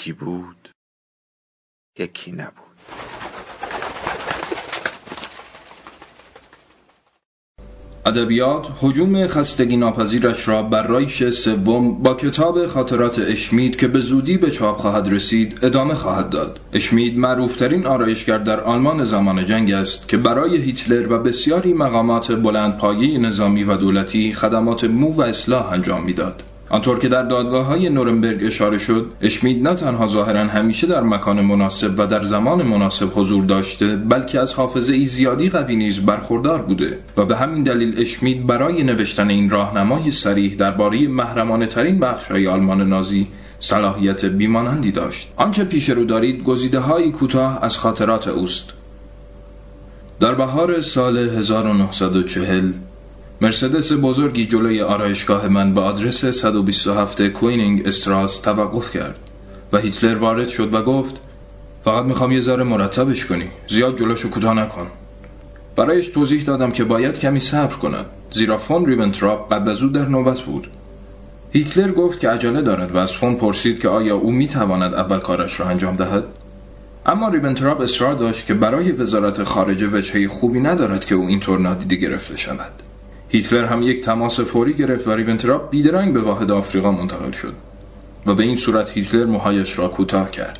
یکی بود یکی نبود. ادبیات هجوم خستگی ناپذیرش را بر رایش سوم با کتاب خاطرات اشمید که به زودی به چاپ خواهد رسید ادامه خواهد داد. اشمید معروفترین آرایشگر در آلمان زمان جنگ است که برای هیتلر و بسیاری مقامات بلند پایه نظامی و دولتی خدمات مو و اصلاح انجام می‌داد. آنطور که در دادگاه های نورنبرگ اشاره شد اشمید نه تنها ظاهرا همیشه در مکان مناسب و در زمان مناسب حضور داشته بلکه از حافظه ای زیادی قوی نیز برخوردار بوده و به همین دلیل اشمید برای نوشتن این راهنمای سریح درباره محرمانه ترین بخش های آلمان نازی صلاحیت بیمانندی داشت. آنچه پیش رو دارید گزیده های کوتاه از خاطرات اوست. در بهار سال 1940 مرسدس بزرگی جلوی آرایشگاه من به آدرس 127 کوینینگ استراس توقف کرد و هیتلر وارد شد و گفت فقط می‌خوام یه ذره مرتبش کنی زیاد جلوشو کوتاه نکن. برایش توضیح دادم که باید کمی صبر کند زیرا فون ریبنتراپ قبل از او در نوبت بود. هیتلر گفت که عجله دارد و از فون پرسید که آیا او می‌تواند اول کارش را انجام دهد. اما ریبنتراپ اصرار داشت که برای وزارت خارجه وجهه خوبی ندارد که او اینطور نادیده گرفته شود. هیتلر هم یک تماس فوری گرفت و ریبنتراپ بیدرنگ به واحد آفریقا منتقل شد و به این صورت هیتلر موهایش را کوتاه کرد.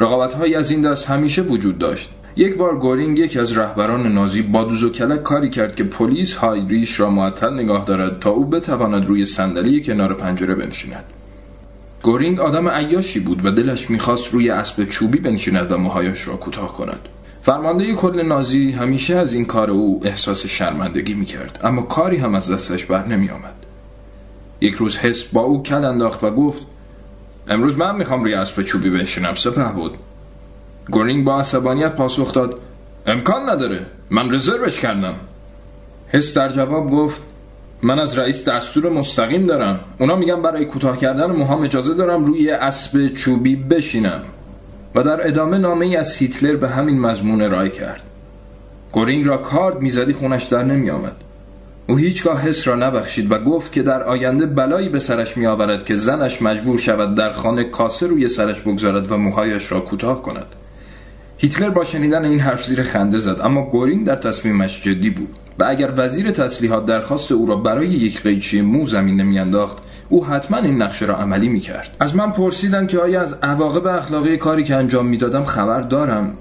رقابت های از این دست همیشه وجود داشت. یک بار گورینگ یکی از رهبران نازی با دوز و کلک کاری کرد که پلیس هایدریش را معطل نگاه دارد تا او بتواند روی صندلی کنار پنجره بنشیند. گورینگ آدم عیاشی بود و دلش می‌خواست روی اسب چوبی بنشیند و موهایش را کوتاه کند. فرمانده کل نازی همیشه از این کار او احساس شرمندگی می‌کرد اما کاری هم از دستش بر نمی آمد. یک روز حس با او کل انداخت و گفت امروز من می‌خوام روی اسب چوبی بنشینم سپه بود. گورینگ با عصبانیت پاسخ داد امکان نداره من رزروش کردم. حس در جواب گفت من از رئیس دستور مستقیم دارم اونا میگن برای کوتاه کردن موهام اجازه دارم روی اسب چوبی بشینم. و در ادامه نامه از هیتلر به همین مضمون ارائه کرد. گورینگ را کارد می‌زدی خونش در نمی آمد او هیچگاه حس را نبخشید و گفت که در آینده بلایی به سرش می آورد که زنش مجبور شود در خانه کاسه روی سرش بگذارد و موهایش را کوتاه کند. هیتلر با شنیدن این حرف زیر خنده زد اما گورینگ در تصمیمش جدی بود و اگر وزیر تسلیحات درخواست او را برای یک قیچی مو زمین نمیانداخت او حتما این نقشه را عملی می کرد از من پرسیدن که آیا از عواقب اخلاقی کاری که انجام می‌دادم خبر دارم؟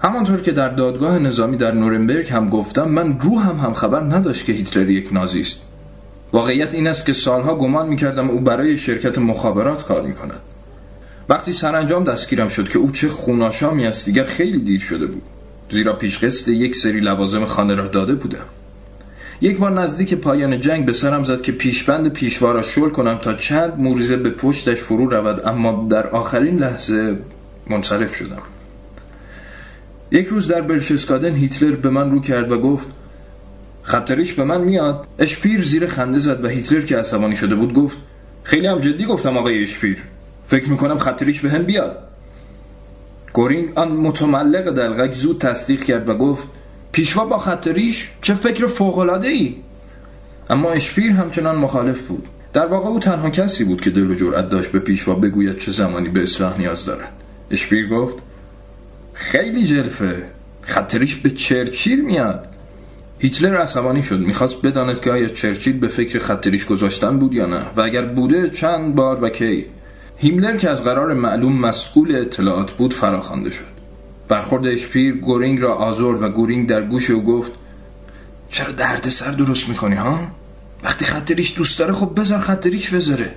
همانطور که در دادگاه نظامی در نورنبرگ هم گفتم من روحم هم خبر نداشت که هیتلر یک نازی است. واقعیت این است که سالها گمان می‌کردم او برای شرکت مخابرات کار می‌کند. وقتی سرانجام دستگیرم شد که او چه خوناشامی است دیگر خیلی دیر شده بود. زیرا پیشقسط یک سری لوازم خانه را داده بودم. یک بار نزدیک پایان جنگ به سرم زد که پیشبند پیشوا را شل کنم تا چند موریزه به پشتش فرو رود اما در آخرین لحظه منصرف شدم. یک روز در برشسکادن هیتلر به من رو کرد و گفت خطریش به من میاد؟ اشپیر زیر خنده زد و هیتلر که عصبانی شده بود گفت خیلی هم جدی گفتم آقای اشپیر فکر می‌کنم خطریش به هم بیاد. گورینگ آن متملق دلغک زود تصدیق کرد و گفت پیشوا با خطریش چه فکر فوقلاده ای اما اشپیر همچنان مخالف بود. در واقع او تنها کسی بود که دل و جرأت داشت به پیشوا بگوید چه زمانی به اصلاح نیاز دارد. اشپیر گفت خیلی جلفه. خطریش به چرچیل میاد. هیتلر عصبانی شد. می‌خواست بداند که آیا چرچیل به فکر خطریش گذاشتن بود یا نه؟ و اگر بوده چند بار و کی؟ هیملر که از قرار معلوم مسئول اطلاعات بود فراخوانده شد. برخورد اشپیر گورینگ را آزرد و گورینگ در گوش او گفت چرا درد سر درست می‌کنی ها؟ وقتی خط ریش دوست داره خب بذار خط ریش بذاره.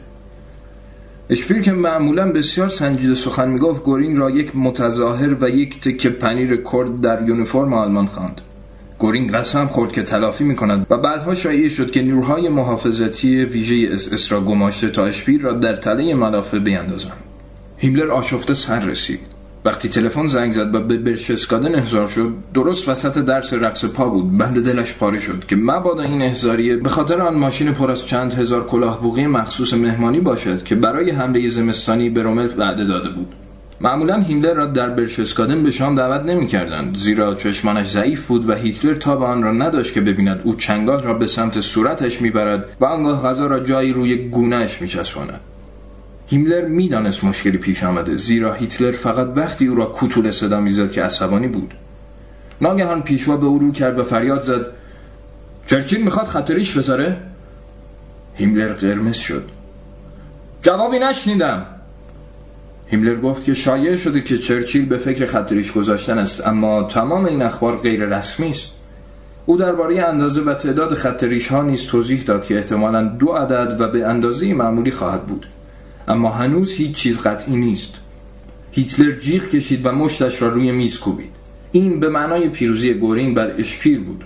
اشپیر که معمولا بسیار سنجیده سخن می‌گفت گورینگ را یک متظاهر و یک تکه پنیر کرد در یونیفرم آلمان خواند. گورینگ قسم خورد که تلافی می کند و بعدها شایع شد که نیروهای محافظتی ویژه اس اس را گماشته تا اشپیر را در تله ملافه بیندازند. هیملر آشفته سر رسید. وقتی تلفن زنگ زد و به برشسکادن احضار شد درست وسط درس رقص پا بود. بند دلش پاره شد که مبادا این احضاریه به خاطر آن ماشین پر از چند هزار کلاهبوقی مخصوص مهمانی باشد که برای حمله زمستانی به رومل وعده داده بود. معمولا هیملر را در برشسکادن به شام دعوت نمی‌کردند زیرا چشمانش ضعیف بود و هیتلر تا به آن را نداشت که ببیند او چنگال را به سمت صورتش می‌برد و آنگاه غذا را جایی روی گونهش میچسباند. هیملر می‌دانست مشکلی پیش آمده زیرا هیتلر فقط وقتی او را کوتول صدا می‌زد که عصبانی بود. ناگهان پیشوا به او رو کرد و فریاد زد چرچیل می‌خواد خطریش بذاره؟ هیملر قرمز شد. جوابی نشنیدم. هیملر گفت که شایع شده که چرچیل به فکر خطریش گذاشتن است اما تمام این اخبار غیر رسمی است. او درباره اندازه و تعداد خطریش ها نیز توضیح داد که احتمالا دو عدد و به اندازه معمولی خواهد بود. اما هنوز هیچ چیز قطعی نیست. هیتلر جیغ کشید و مشتش را روی میز کوبید. این به معنای پیروزی گورینگ بر اشپیر بود.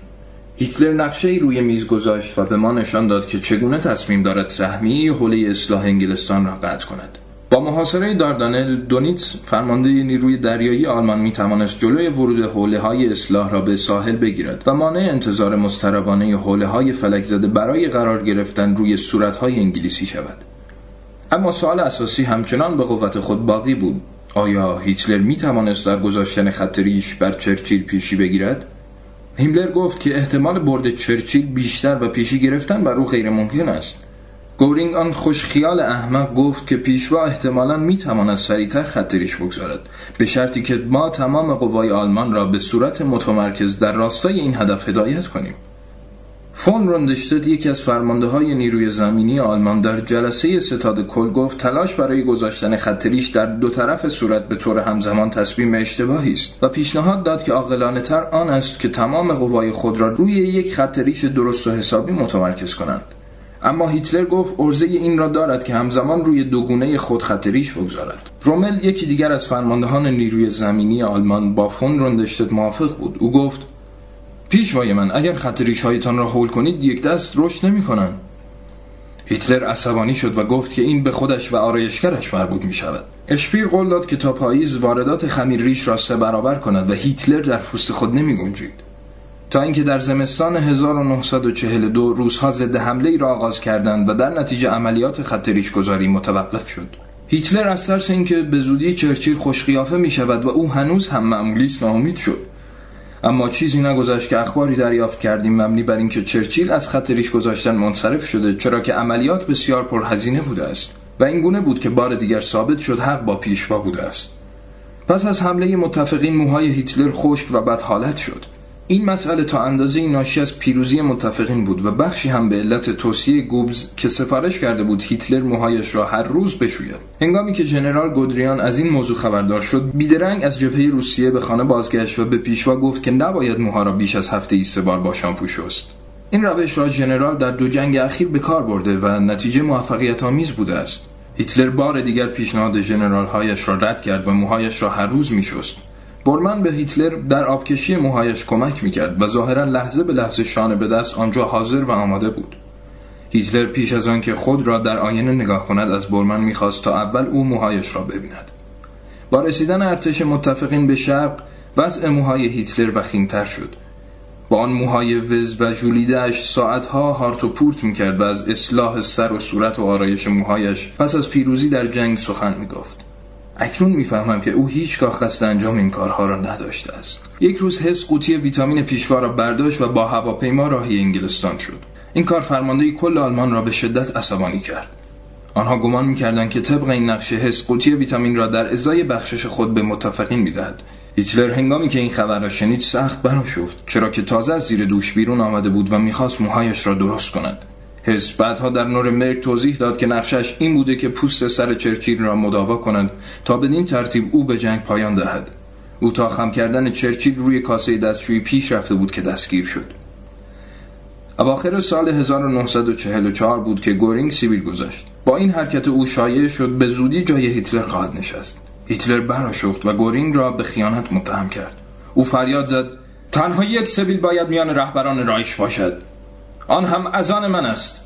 هیتلر نقشه ای روی میز گذاشت و به ما نشان داد که چگونه تصمیم دارد سهمی حوله اصلاح انگلستان را قطع کند. با محاصره داردانل دونیتس فرمانده نیروی دریایی آلمان می توانست جلوی ورود حوله های اصلاح را به ساحل بگیرد و مانع انتظار مستربانه حوله های فلک زده برای قرار گرفتن روی صورت های انگلیسی شود. اما سوال اساسی همچنان به قوت خود باقی بود. آیا هیتلر می توانست در گذاشتن خط ریش بر چرچیل پیشی بگیرد؟ هیملر گفت که احتمال برد چرچیل بیشتر و پیشی گرفتن بر او غیر ممکن است. گورینگ آن خوش خیال احمق گفت که پیشوا احتمالا می تواند سریعتر خط ریش بگذارد به شرطی که ما تمام قوای آلمان را به صورت متمرکز در راستای این هدف هدایت کنیم. فون روندشتت یکی از فرمانده های نیروی زمینی آلمان در جلسه ستاد کل گفت تلاش برای گذاشتن خطریش در دو طرف صورت به طور همزمان تصمیم اشتباهی است و پیشنهاد داد که عاقلانه تر آن است که تمام قوای خود را روی یک خطریش درست و حسابی متمرکز کنند. اما هیتلر گفت ارزه این را دارد که همزمان روی دوگونه خود خطریش بگذارد. رومل یکی دیگر از فرماندهان نیروی زمینی آلمان با فون روندشتت موافق بود. او گفت پیشوای من. اگر خط هایتان را حول کنید یک دست رشد نمی کنن. هیتلر عصبانی شد و گفت که این به خودش و آرایشگرش مربوط می شود اشپیر قول داد که تا پاییز واردات خمیر ریش را سه برابر کند و هیتلر در پوست خود نمی گنجید تا اینکه در زمستان 1942 روزها ضد حمله ای را آغاز کردند و در نتیجه عملیات خط ریش گذاری متوقف شد. هیتلر از ترس اینکه به زودی چرچیل خوشقیافه می شود و او هنوز هم معمولی ناامید شد. اما چیزی نگذشت که اخباری دریافت کردیم مبنی بر اینکه چرچیل از خط ریش گذاشتن منصرف شده چرا که عملیات بسیار پرهزینه بوده است و این گونه بود که بار دیگر ثابت شد حق با پیشوا بوده است. پس از حمله متفقین موهای هیتلر خشک و بد حالت شد. این مسئله تا اندازه ناشی از پیروزی متفقین بود و بخشی هم به علت توصیه گوبز که سفارش کرده بود هیتلر موهایش را هر روز بشوید. هنگامی که ژنرال گودریان از این موضوع خبردار شد بیدرنگ از جبهه روسیه به خانه بازگشت و به پیشوا گفت که نباید موها را بیش از هفته سه بار با شامپو شست. این روش را ژنرال در دو جنگ اخیر به کار برده و نتیجه موفقیت آمیز بوده است. هیتلر بار دیگر پیشنهاد ژنرال هایش را رد کرد و موهایش را هر روز میشست. برمن به هیتلر در آبکشی موهایش کمک می‌کرد و ظاهرا لحظه به لحظه شانه به دست آنجا حاضر و آماده بود. هیتلر پیش از آن که خود را در آینه نگاه کند از برمن می‌خواست تا اول او موهایش را ببیند. با رسیدن ارتش متفقین به شرق وضع موهای هیتلر وخیمتر شد. با آن موهای وز و جولیدهش ساعتها هارت و پورت می‌کرد و از اصلاح سر و صورت و آرایش موهایش پس از پیروزی در جنگ سخن می‌گفت. اکنون می‌فهمم که او هیچگاه قصد انجام این کارها را نداشته است. یک روز حس قوطی ویتامین پیشوا را برداشت و با هواپیما راهی انگلستان شد. این کار فرمانده کل آلمان را به شدت عصبانی کرد. آنها گمان می‌کردند که طبق این نقشه حس قوطی ویتامین را در ازای بخشش خود به متفقین می‌دهد. هیتلر هنگامی که این خبر را شنید سخت براشفت چرا که تازه از زیر دوش بیرون آمده بود و می‌خواست موهایش را درست کند. حس بعدها در نور مرگ توضیح داد که نقشش این بوده که پوست سر چرچیل را مداوا کند تا بدین ترتیب او به جنگ پایان دهد. او تا خم کردن چرچیل روی کاسه دستشویی پیش رفته بود که دستگیر شد. اواخر سال 1944 بود که گورینگ سیبیل گذاشت. با این حرکت او شایع شد به زودی جای هیتلر خواهد نشست. هیتلر برآشفت و گورینگ را به خیانت متهم کرد. او فریاد زد تنها یک سبیل باید میان رهبران رایش باشد. آن هم از آن من است.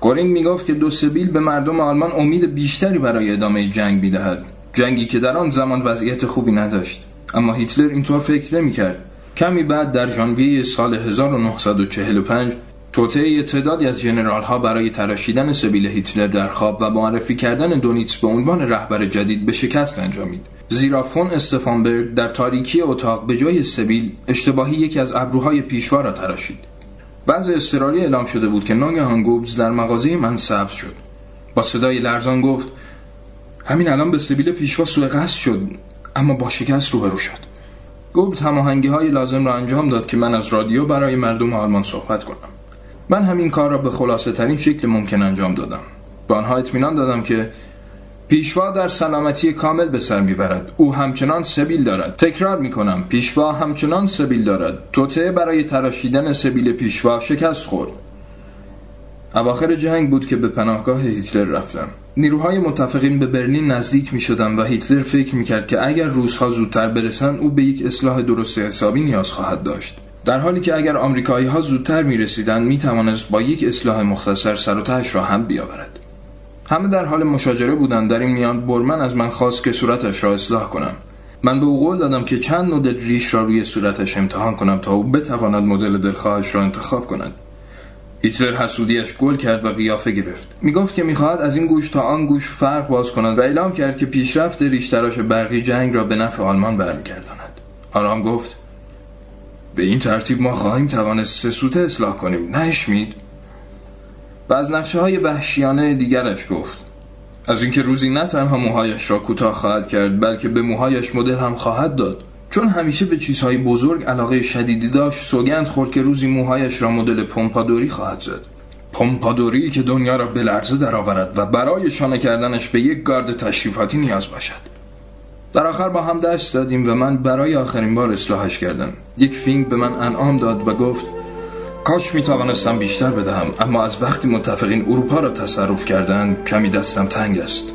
گورینگ می‌گفت که دو سبیل به مردم آلمان امید بیشتری برای ادامه جنگ می‌دهد. جنگی که در آن زمان وضعیت خوبی نداشت. اما هیتلر اینطور فکر نمی‌کرد. کمی بعد در ژانویه سال 1945 توطئه تعدادی از جنرال ها برای تراشیدن سبیل هیتلر در خواب و معرفی کردن دونیتس به عنوان رهبر جدید به شکست انجامید. زیرا فون استفانبرگ در تاریکی اتاق به جای سبیل اشتباهی یکی از ابروهای پیشوا را تراشید. وضع اضطراری اعلام شده بود که ناگهان گوبز در مغازه من سبز شد. با صدای لرزان گفت همین الان به سبیل پیشوا سوء قصد شد اما با شکست روبرو شد. گوبز هماهنگی های لازم را انجام داد که من از رادیو برای مردم آلمان صحبت کنم. من همین کار را به خلاصه ترین شکل ممکن انجام دادم. به آنها اطمینان دادم که پیشوا در سلامتی کامل به سر می‌برد. او همچنان سبیل دارد. تکرار می‌کنم پیشوا همچنان سبیل دارد. توطعه برای تراشیدن سبیل پیشوا شکست خورد. اواخر جنگ بود که به پناهگاه هیتلر رفتم. نیروهای متفقین به برلین نزدیک می شدن و هیتلر فکر می کرد که اگر روزها زودتر برسند او به یک اصلاح درست حسابی نیاز خواهد داشت. در حالی که اگر آمریکایی ها زودتر می رسیدن می توانست با یک اصلاح مختصر سر و را هم بیاورد. همه در حال مشاجره بودند. در این میان برمن از من خواست که صورتش را اصلاح کنم. من به او قول دادم که چند مدل ریش را روی صورتش امتحان کنم تا او بتواند مدل دلخواهش را انتخاب کند. هیتلر حسودیش گل کرد و قیافه گرفت. می‌گفت که می‌خواهد از این گوش تا آن گوش فرق باز کند و اعلام کرد که پیشرفت ریشتراش برقی جنگ را به نفع آلمان برمیگرداند. آرام گفت به این ترتیب ما خواهیم توانست سه سوته اصلاح کنیم. نه اشمید. و از نقشه های وحشیانه دیگرش گفت. از اینکه روزی نه تنها موهایش را کوتاه خواهد کرد بلکه به موهایش مدل هم خواهد داد. چون همیشه به چیزهای بزرگ علاقه شدیدی داشت سوگند خورد که روزی موهایش را مدل پمپادوری خواهد زد. پمپادوری که دنیا را به لرزه درآورد و برای شانه کردنش به یک گارد تشریفاتی نیاز باشد. در آخر با هم دست دادیم و من برای آخرین بار اصلاحش کردم. یک فینگ به من انعام داد و گفت کاش می توانستم بیشتر بدهم اما از وقتی متفقین اروپا را تصرف کردن کمی دستم تنگ است.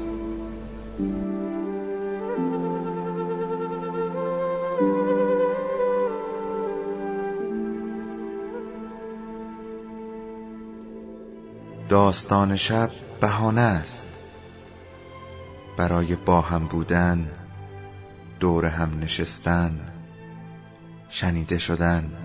داستان شب بهانه است. برای با هم بودن دور هم نشستن شنیده شدن.